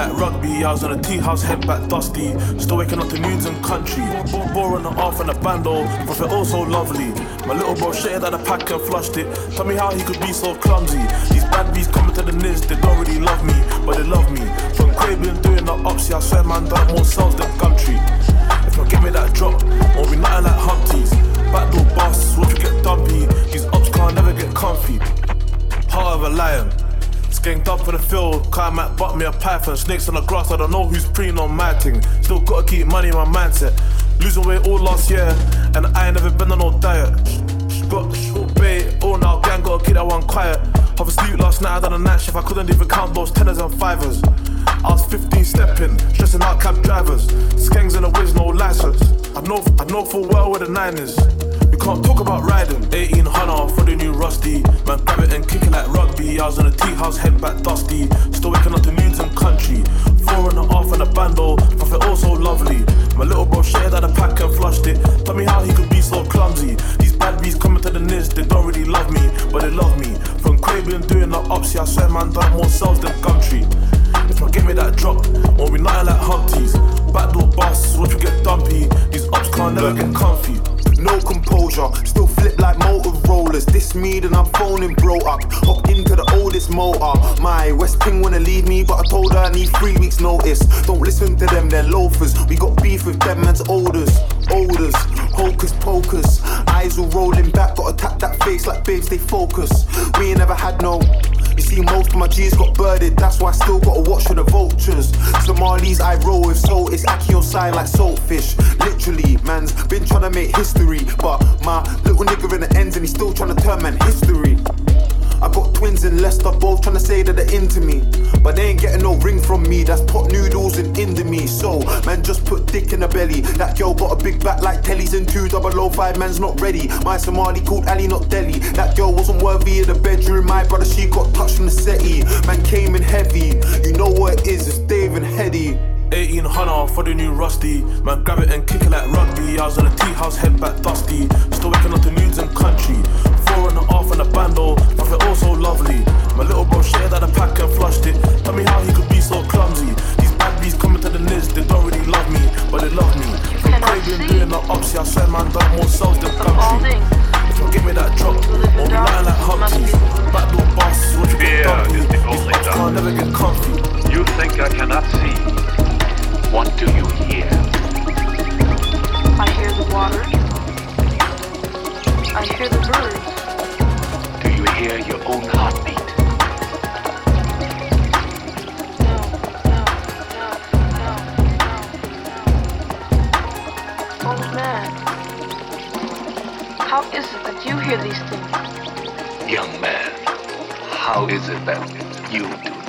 like rugby. I was in a tea house, head back dusty. Still waking up to news and country. Boring the off and a bando, but it all so lovely. My little bro shitted at the pack and flushed it. Tell me how he could be so clumsy. These bad bees coming to the niz, they don't really love me, but they love me. From Craven doing the upsy, I swear man done more sales than Gumtree. If you give me that drop, won't be nothing like Humpties. Backdoor bus, watch you get dumpy. These ops can't never get comfy. Heart of a lion. Skanked up for the field, car might butt me a python. Snakes on the grass, I don't know who's preying on my thing. Still gotta keep money in my mindset. Losing weight all last year, and I ain't never been on no diet. Got bait, all now, gang gotta keep that one quiet. Half asleep last night, I done a night shift, I couldn't even count those tenors and fivers. I was 15 stepping, stressing out cab drivers. Skangs in the whiz, no license. I know, I know full well where the nine is. We can't talk about riding. 18 Hunna for the new Rusty. Man, grab it and kick it like rugby. I was in a tea house, head back dusty. Still waking up to news and country. Four and a half and a bando. Profit all so lovely. My little bro shared out the pack and flushed it. Tell me how he could be so clumsy. These bad bees coming to the niz, they don't really love me, but they love me. From Craven doing the upsy, I swear man done more sales than Gumtree. If I give me that drop, won't be nothing like Humpties. Backdoor bus, watch you get dumpy. These ops can't never get comfy. No composure, still flip like Motorolas. This me, I'm phoning bro up. Hop into the oldest motor. My West Ping wanna leave me, but I told her I need three weeks' notice. Don't listen to them, they're loafers. We got beef with them man's olders. Olders, hocus pocus. Eyes all rolling back, gotta tap that face like babes, they focus. We ain't never had no. See, most of my G's got birded, that's why I still gotta watch for the vultures. Somalis I roll with, so it's Aki on side like saltfish. Literally, man's been trying to make history, but my little nigga in the ends and he's still trying to turn man history. I got twins in Leicester, both trying to say that they're into me. But they ain't getting no ring from me, that's pot noodles and Indomie. So, man, just put dick in the belly. That girl got a big back like Telly's in 2005, man's not ready. My Somali called Ali, not Delhi. That girl wasn't worthy of the bedroom, my brother, she got touched from the settee. Man came in heavy, you know what it is, it's Dave and Headie. 18 Hunna for the new Rusty. Man, grab it and kick it like rugby. I was on a tea house, head back dusty. Still waking up the news and country. Four and a half and a bando, profit all so lovely. My little bro shared out the pack and flushed it. Tell me how he could be so clumsy. These bad bees coming to the niz, they don't really love me, but they love me. From Craven doing the upsy, I swear man done more sales than country. If you give me that drop, won't be lying like Humpties. Backdoor bus, what you get Fear dumpy. is the These only ops can't never get comfy. You think I cannot see? What do you hear? I hear the water. I hear the birds. Hear your own heartbeat? No, no, no. Old man, how is it that you hear these things? Young man, how is it that you do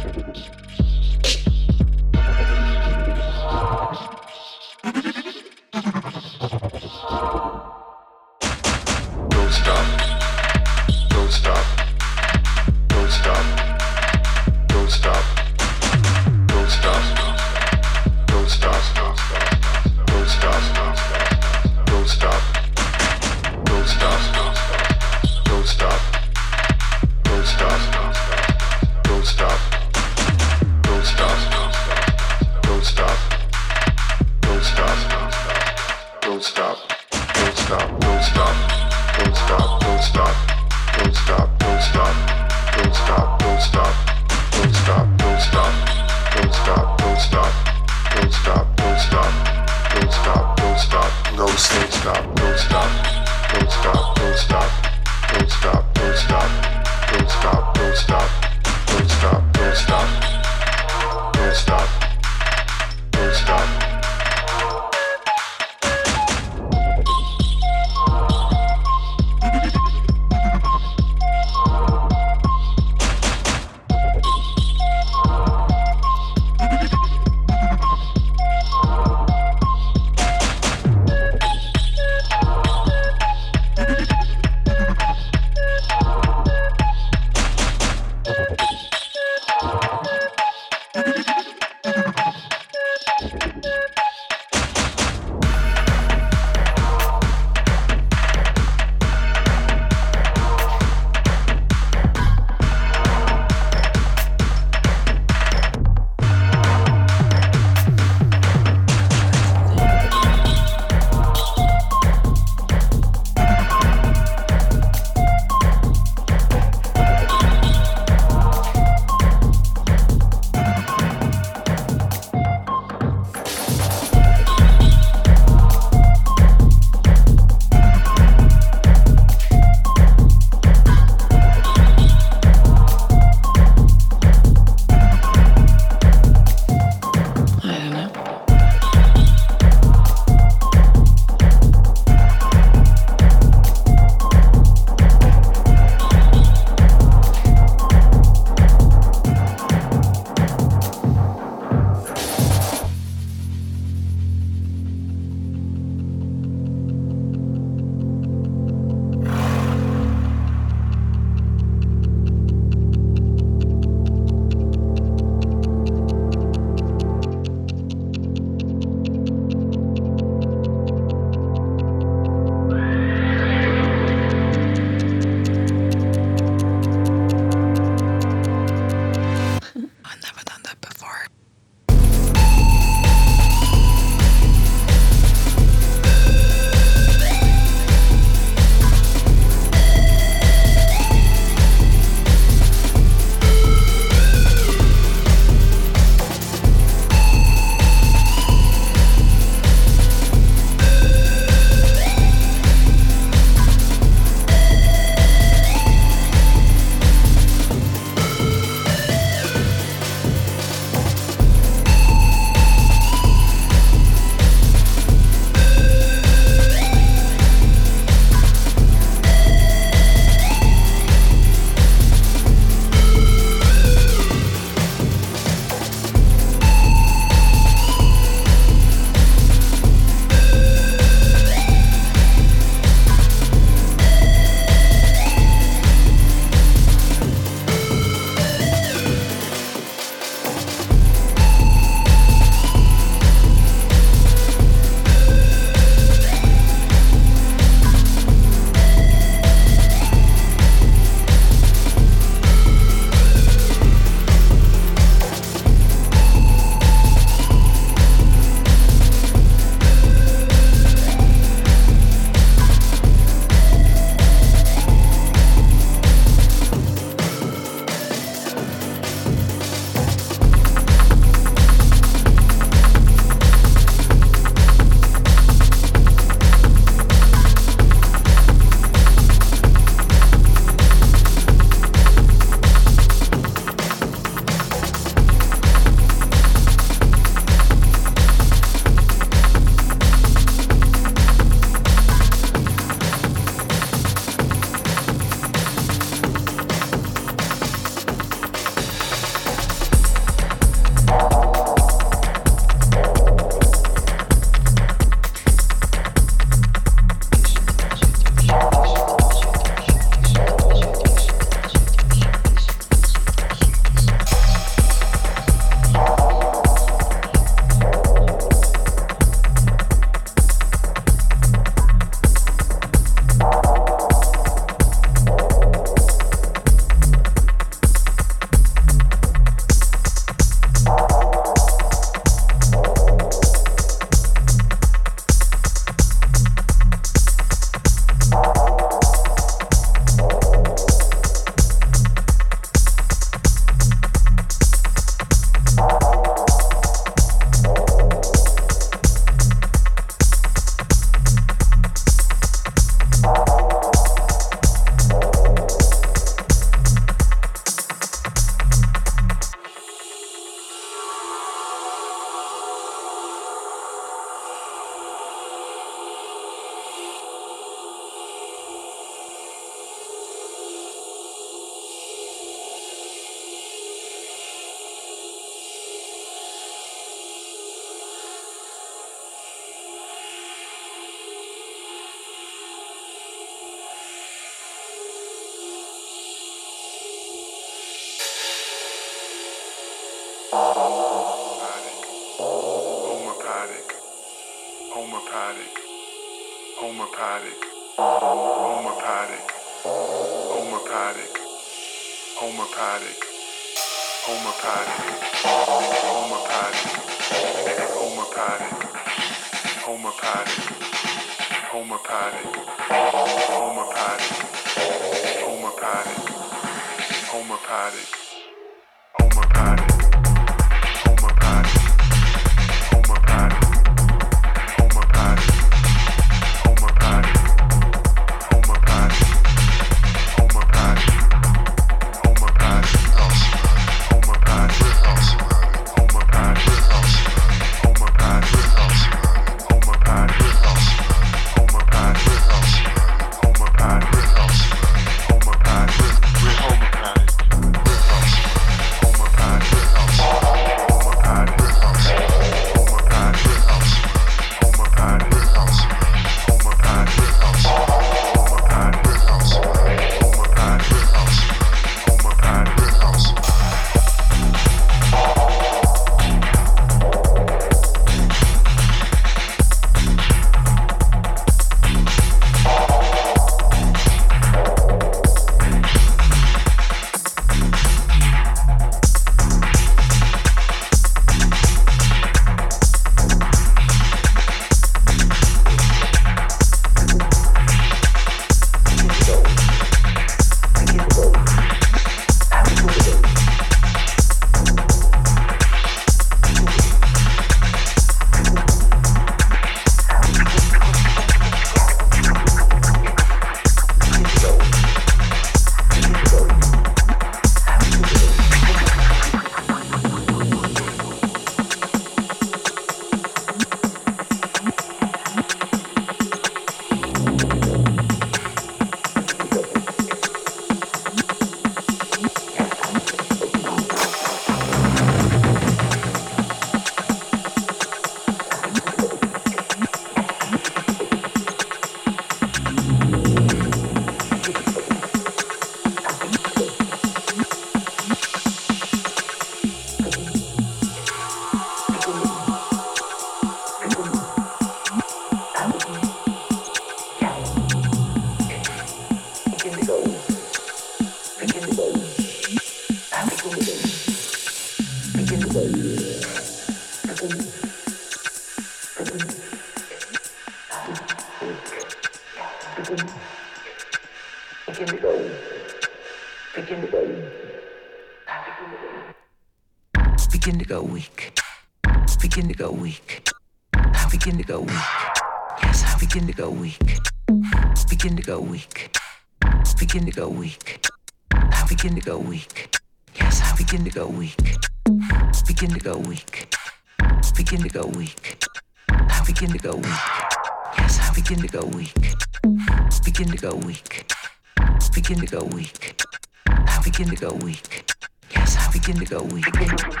begin to go weak. I begin to go weak. Yes, I begin to go weak.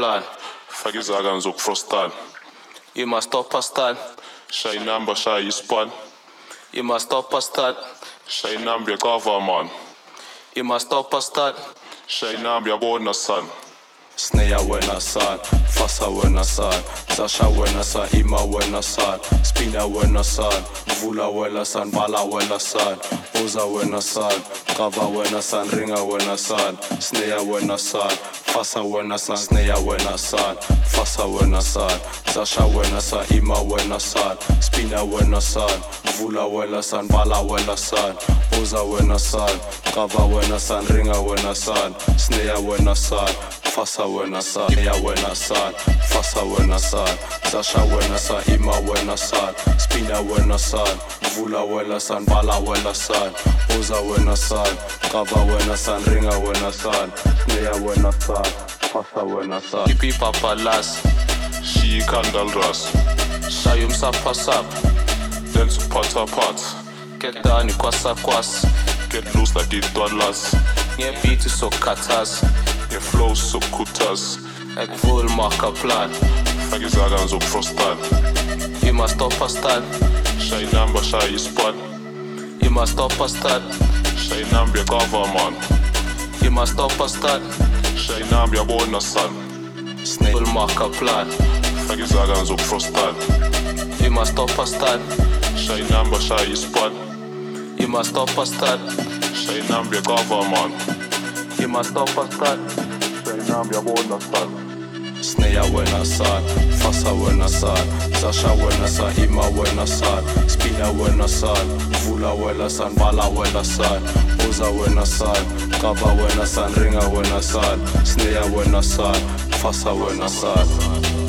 Plan. Faggy zagan zo frostal. Je mag stoppen staan, Shy number, shy span. je mag stoppen staan, Shy number, government. je mag stoppen staan. Shy number, bona son. Sneja wena sad, fasa wena sad, Sasha wena sad, Ima wena sad, Spina wena sad, Vula wena sad, Vala wena sad, Uza wena sad, Kava wena sad, Ringa wena sad, Sneja wena sad, fasa wena sad, Sneja wena sad, fasa wena sad, Sasha wena sad, Ima wena sad, Spina wena sad, Vula wena sad, Vala wena sad, Uza wena sad, Kava wena sad, Ringa wena sad, Sneja wena sad, fasa wena sad, ya wena sad, fasa wena sad, Sasha wena sad, Ima wena sad, Spina wena sad, Vula wena sad, Vala wena sad, Uza wena sad, Kava wena sad, Ringa wena sad, Sneja wena sad, fasa wena sad. Kipi papa las, She candle rust. Shayum sap, Then to pot pot. Get down kwasa kwas, Get loose like eight dollars. Nye beat so katas, Your flow so kutas. ek voel maka plan. Faggy zagan zo frostal. Je mag stoppen staan, Shy number, shy span. je mag stoppen staan, Shy number, government. je mag stoppen staan. Shy number, bona son. Snake voel maka plan. Faggy zagan zo frostal. Je mag stoppen staan, Shy number, shy span. je mag stoppen staan, number, government. je mag stoppen staan. Shy number, bona son. Sneja wena sad, fasa wena sad, Sasha wena sad, Ima wena sad, Spina wena sad, Vula wena sad, Vala wena sad, Uza wena sad, Kava wena sad, Ringa wena sad, Sneja wena sad, fasa wena sad.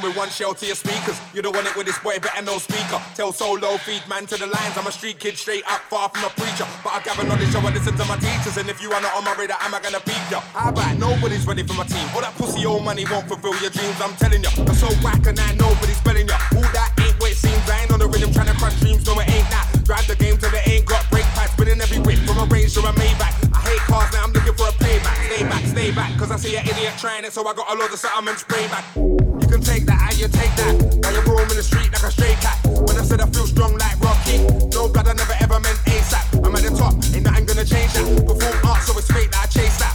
Sound with one shell to your speakers. You don't want it with this boy, better no speaker. Tell solo, feed man to the lines. I'm a street kid, straight up, far from a preacher. But I gather knowledge, I listen to my teachers. And if you are not on my radar, am I gonna beat ya? How about nobody's ready for my team? All that pussy old money won't fulfill your dreams. I'm telling ya, I'm so whack and now nobody's spelling ya. All that ain't what it seems. I ain't on the rhythm trying to crush dreams. No, it ain't that. Drive the game till it ain't got brake pads. Spinning every whip from a range to a Maybach. I hate cars now, I'm looking for a payback. Stay back, stay back, cause I see an idiot trying it, so I got a load of and spray back. You can take that, and you take that. Now you're roaming the street like a stray cat. When I said I feel strong like Rocky, no blood, I never ever meant ASAP. I'm at the top, ain't nothing gonna change that. Perform art, so it's fate that I chase that.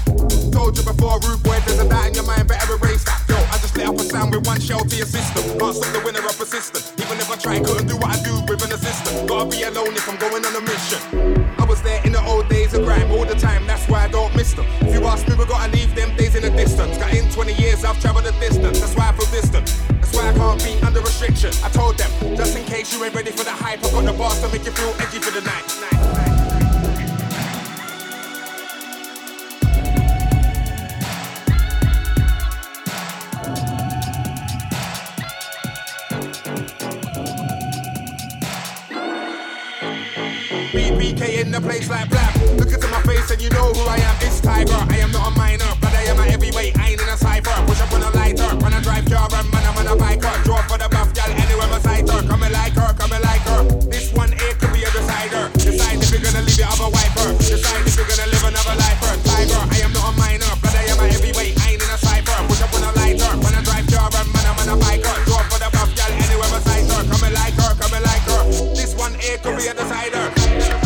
Told you before, rude boy, there's a doubt in your mind, better erase that. Yo, I just lit up a sound with one shell to your system. Can't stop the winner of persistent. Even if I try, couldn't do what I do with an assistant. Gotta be alone if I'm going on a mission. Ask me, we gotta leave them days in the distance. Got in 20 years, I've traveled a distance, that's why I feel distant. That's why I can't be under restriction. I told them, just in case you ain't ready for the hype, I got the bars to make you feel edgy for the night. BBK in the place like black. Look into my face and you know who I am. It's Tiger. I am not a minor, but I am a heavyweight. I ain't in a cipher. Push up on a lighter. When I drive car and man, I'm on a biker. Draw for the buff gal anywhere my sight. Coming like her, coming like her. This one here could be a decider. Decide if you're gonna leave your other wiper. Decide if you're gonna live another life. Her. Tiger. I am not a minor, but I am a heavyweight. I ain't in a cipher. Push up on a lighter. When I drive car and man, I'm on a biker. Draw for the buff gal anywhere my sight. Coming like her, coming like her. This one here could be a decider.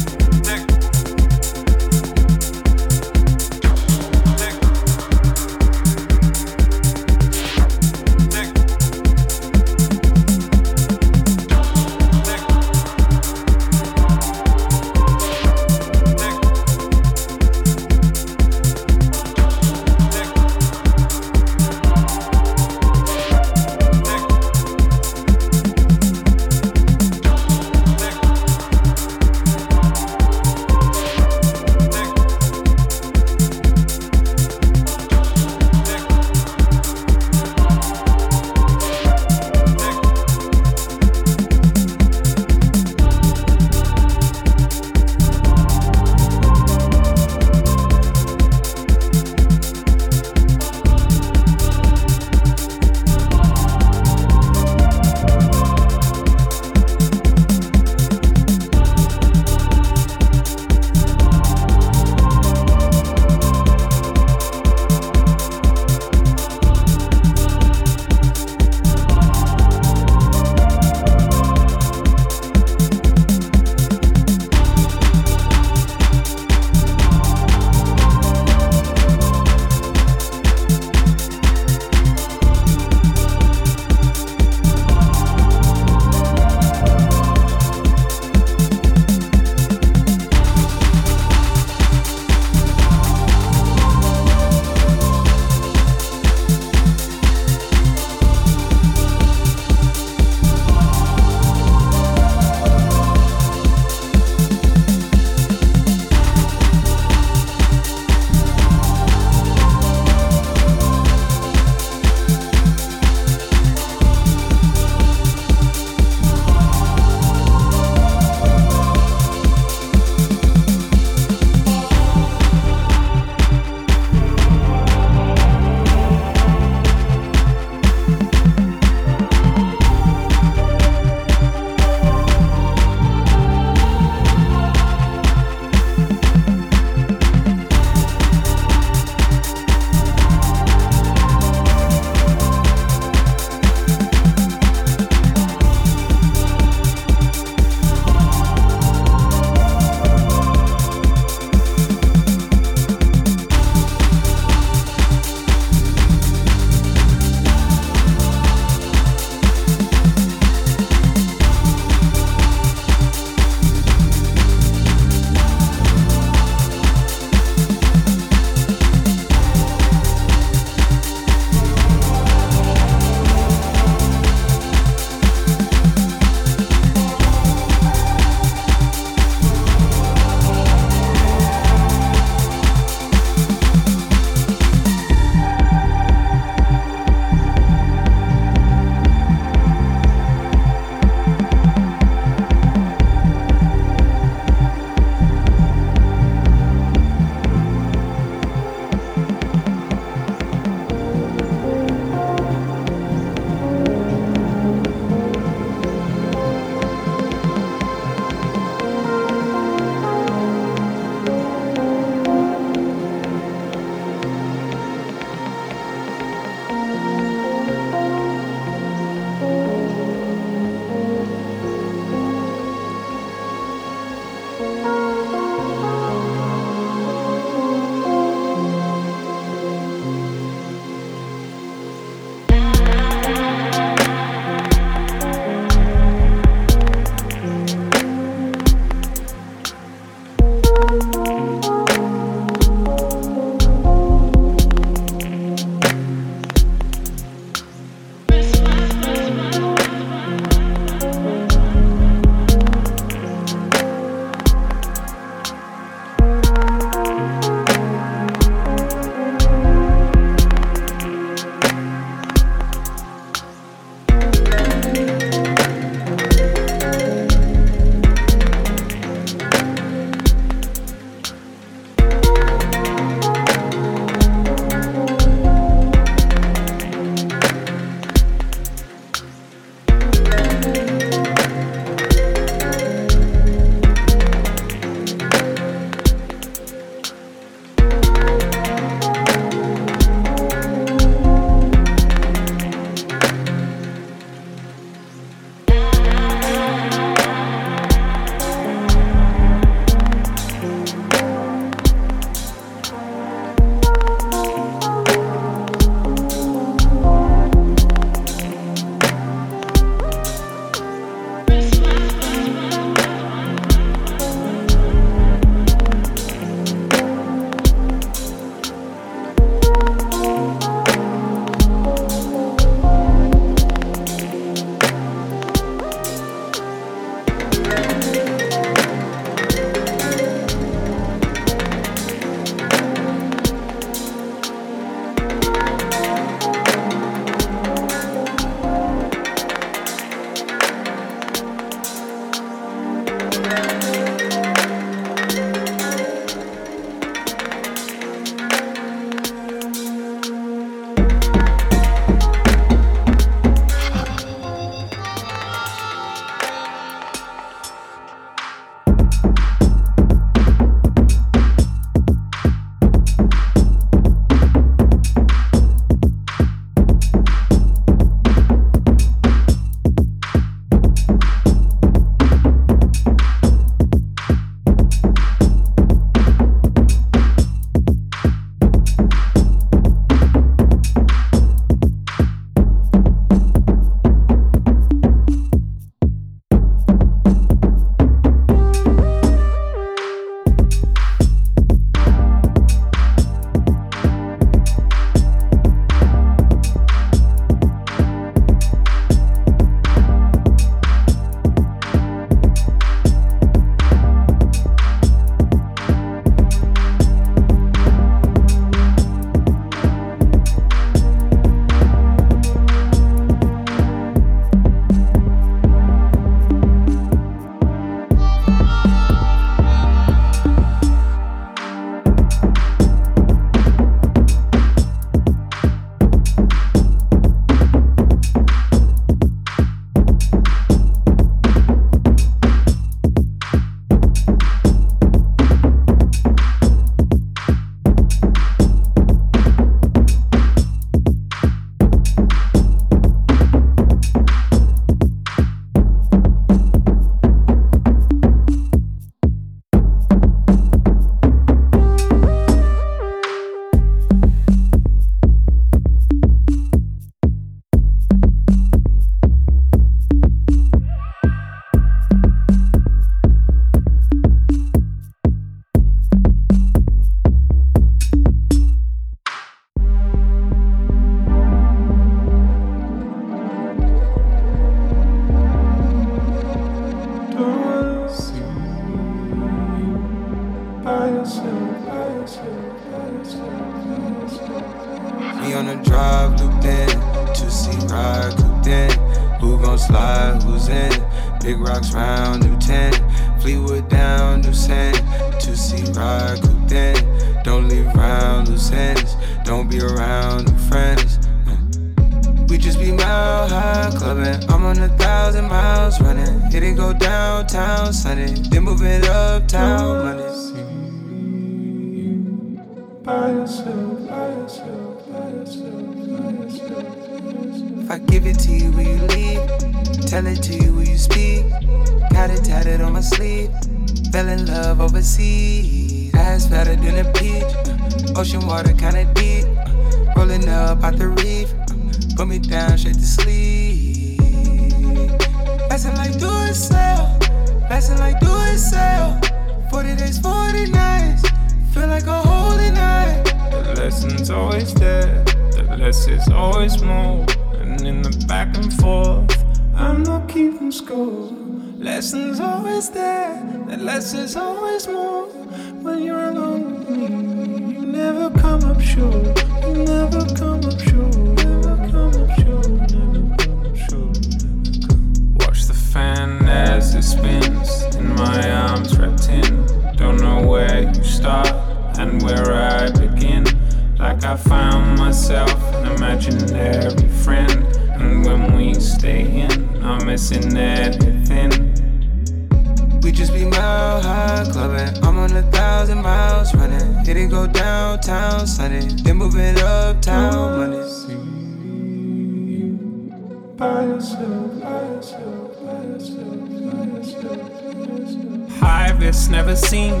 High risk never seen,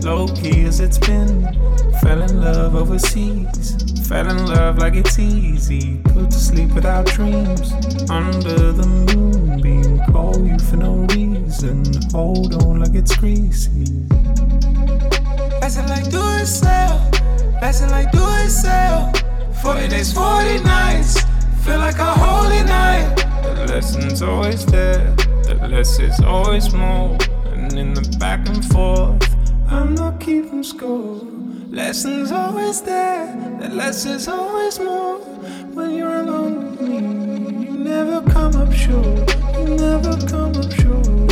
low key as it's been. Fell in love overseas, fell in love like it's easy. Put to sleep without dreams, under the moonbeam. Call you for no reason, hold on like it's greasy. Passing like do it sell, passing like do it sell. 40 days, 40 nights, feel like a holy night. Lesson's always there, the less is always more. And in the back and forth, I'm not keeping score. Lesson's always there, the less is always more. When you're alone with me, you never come up short. You never come up short.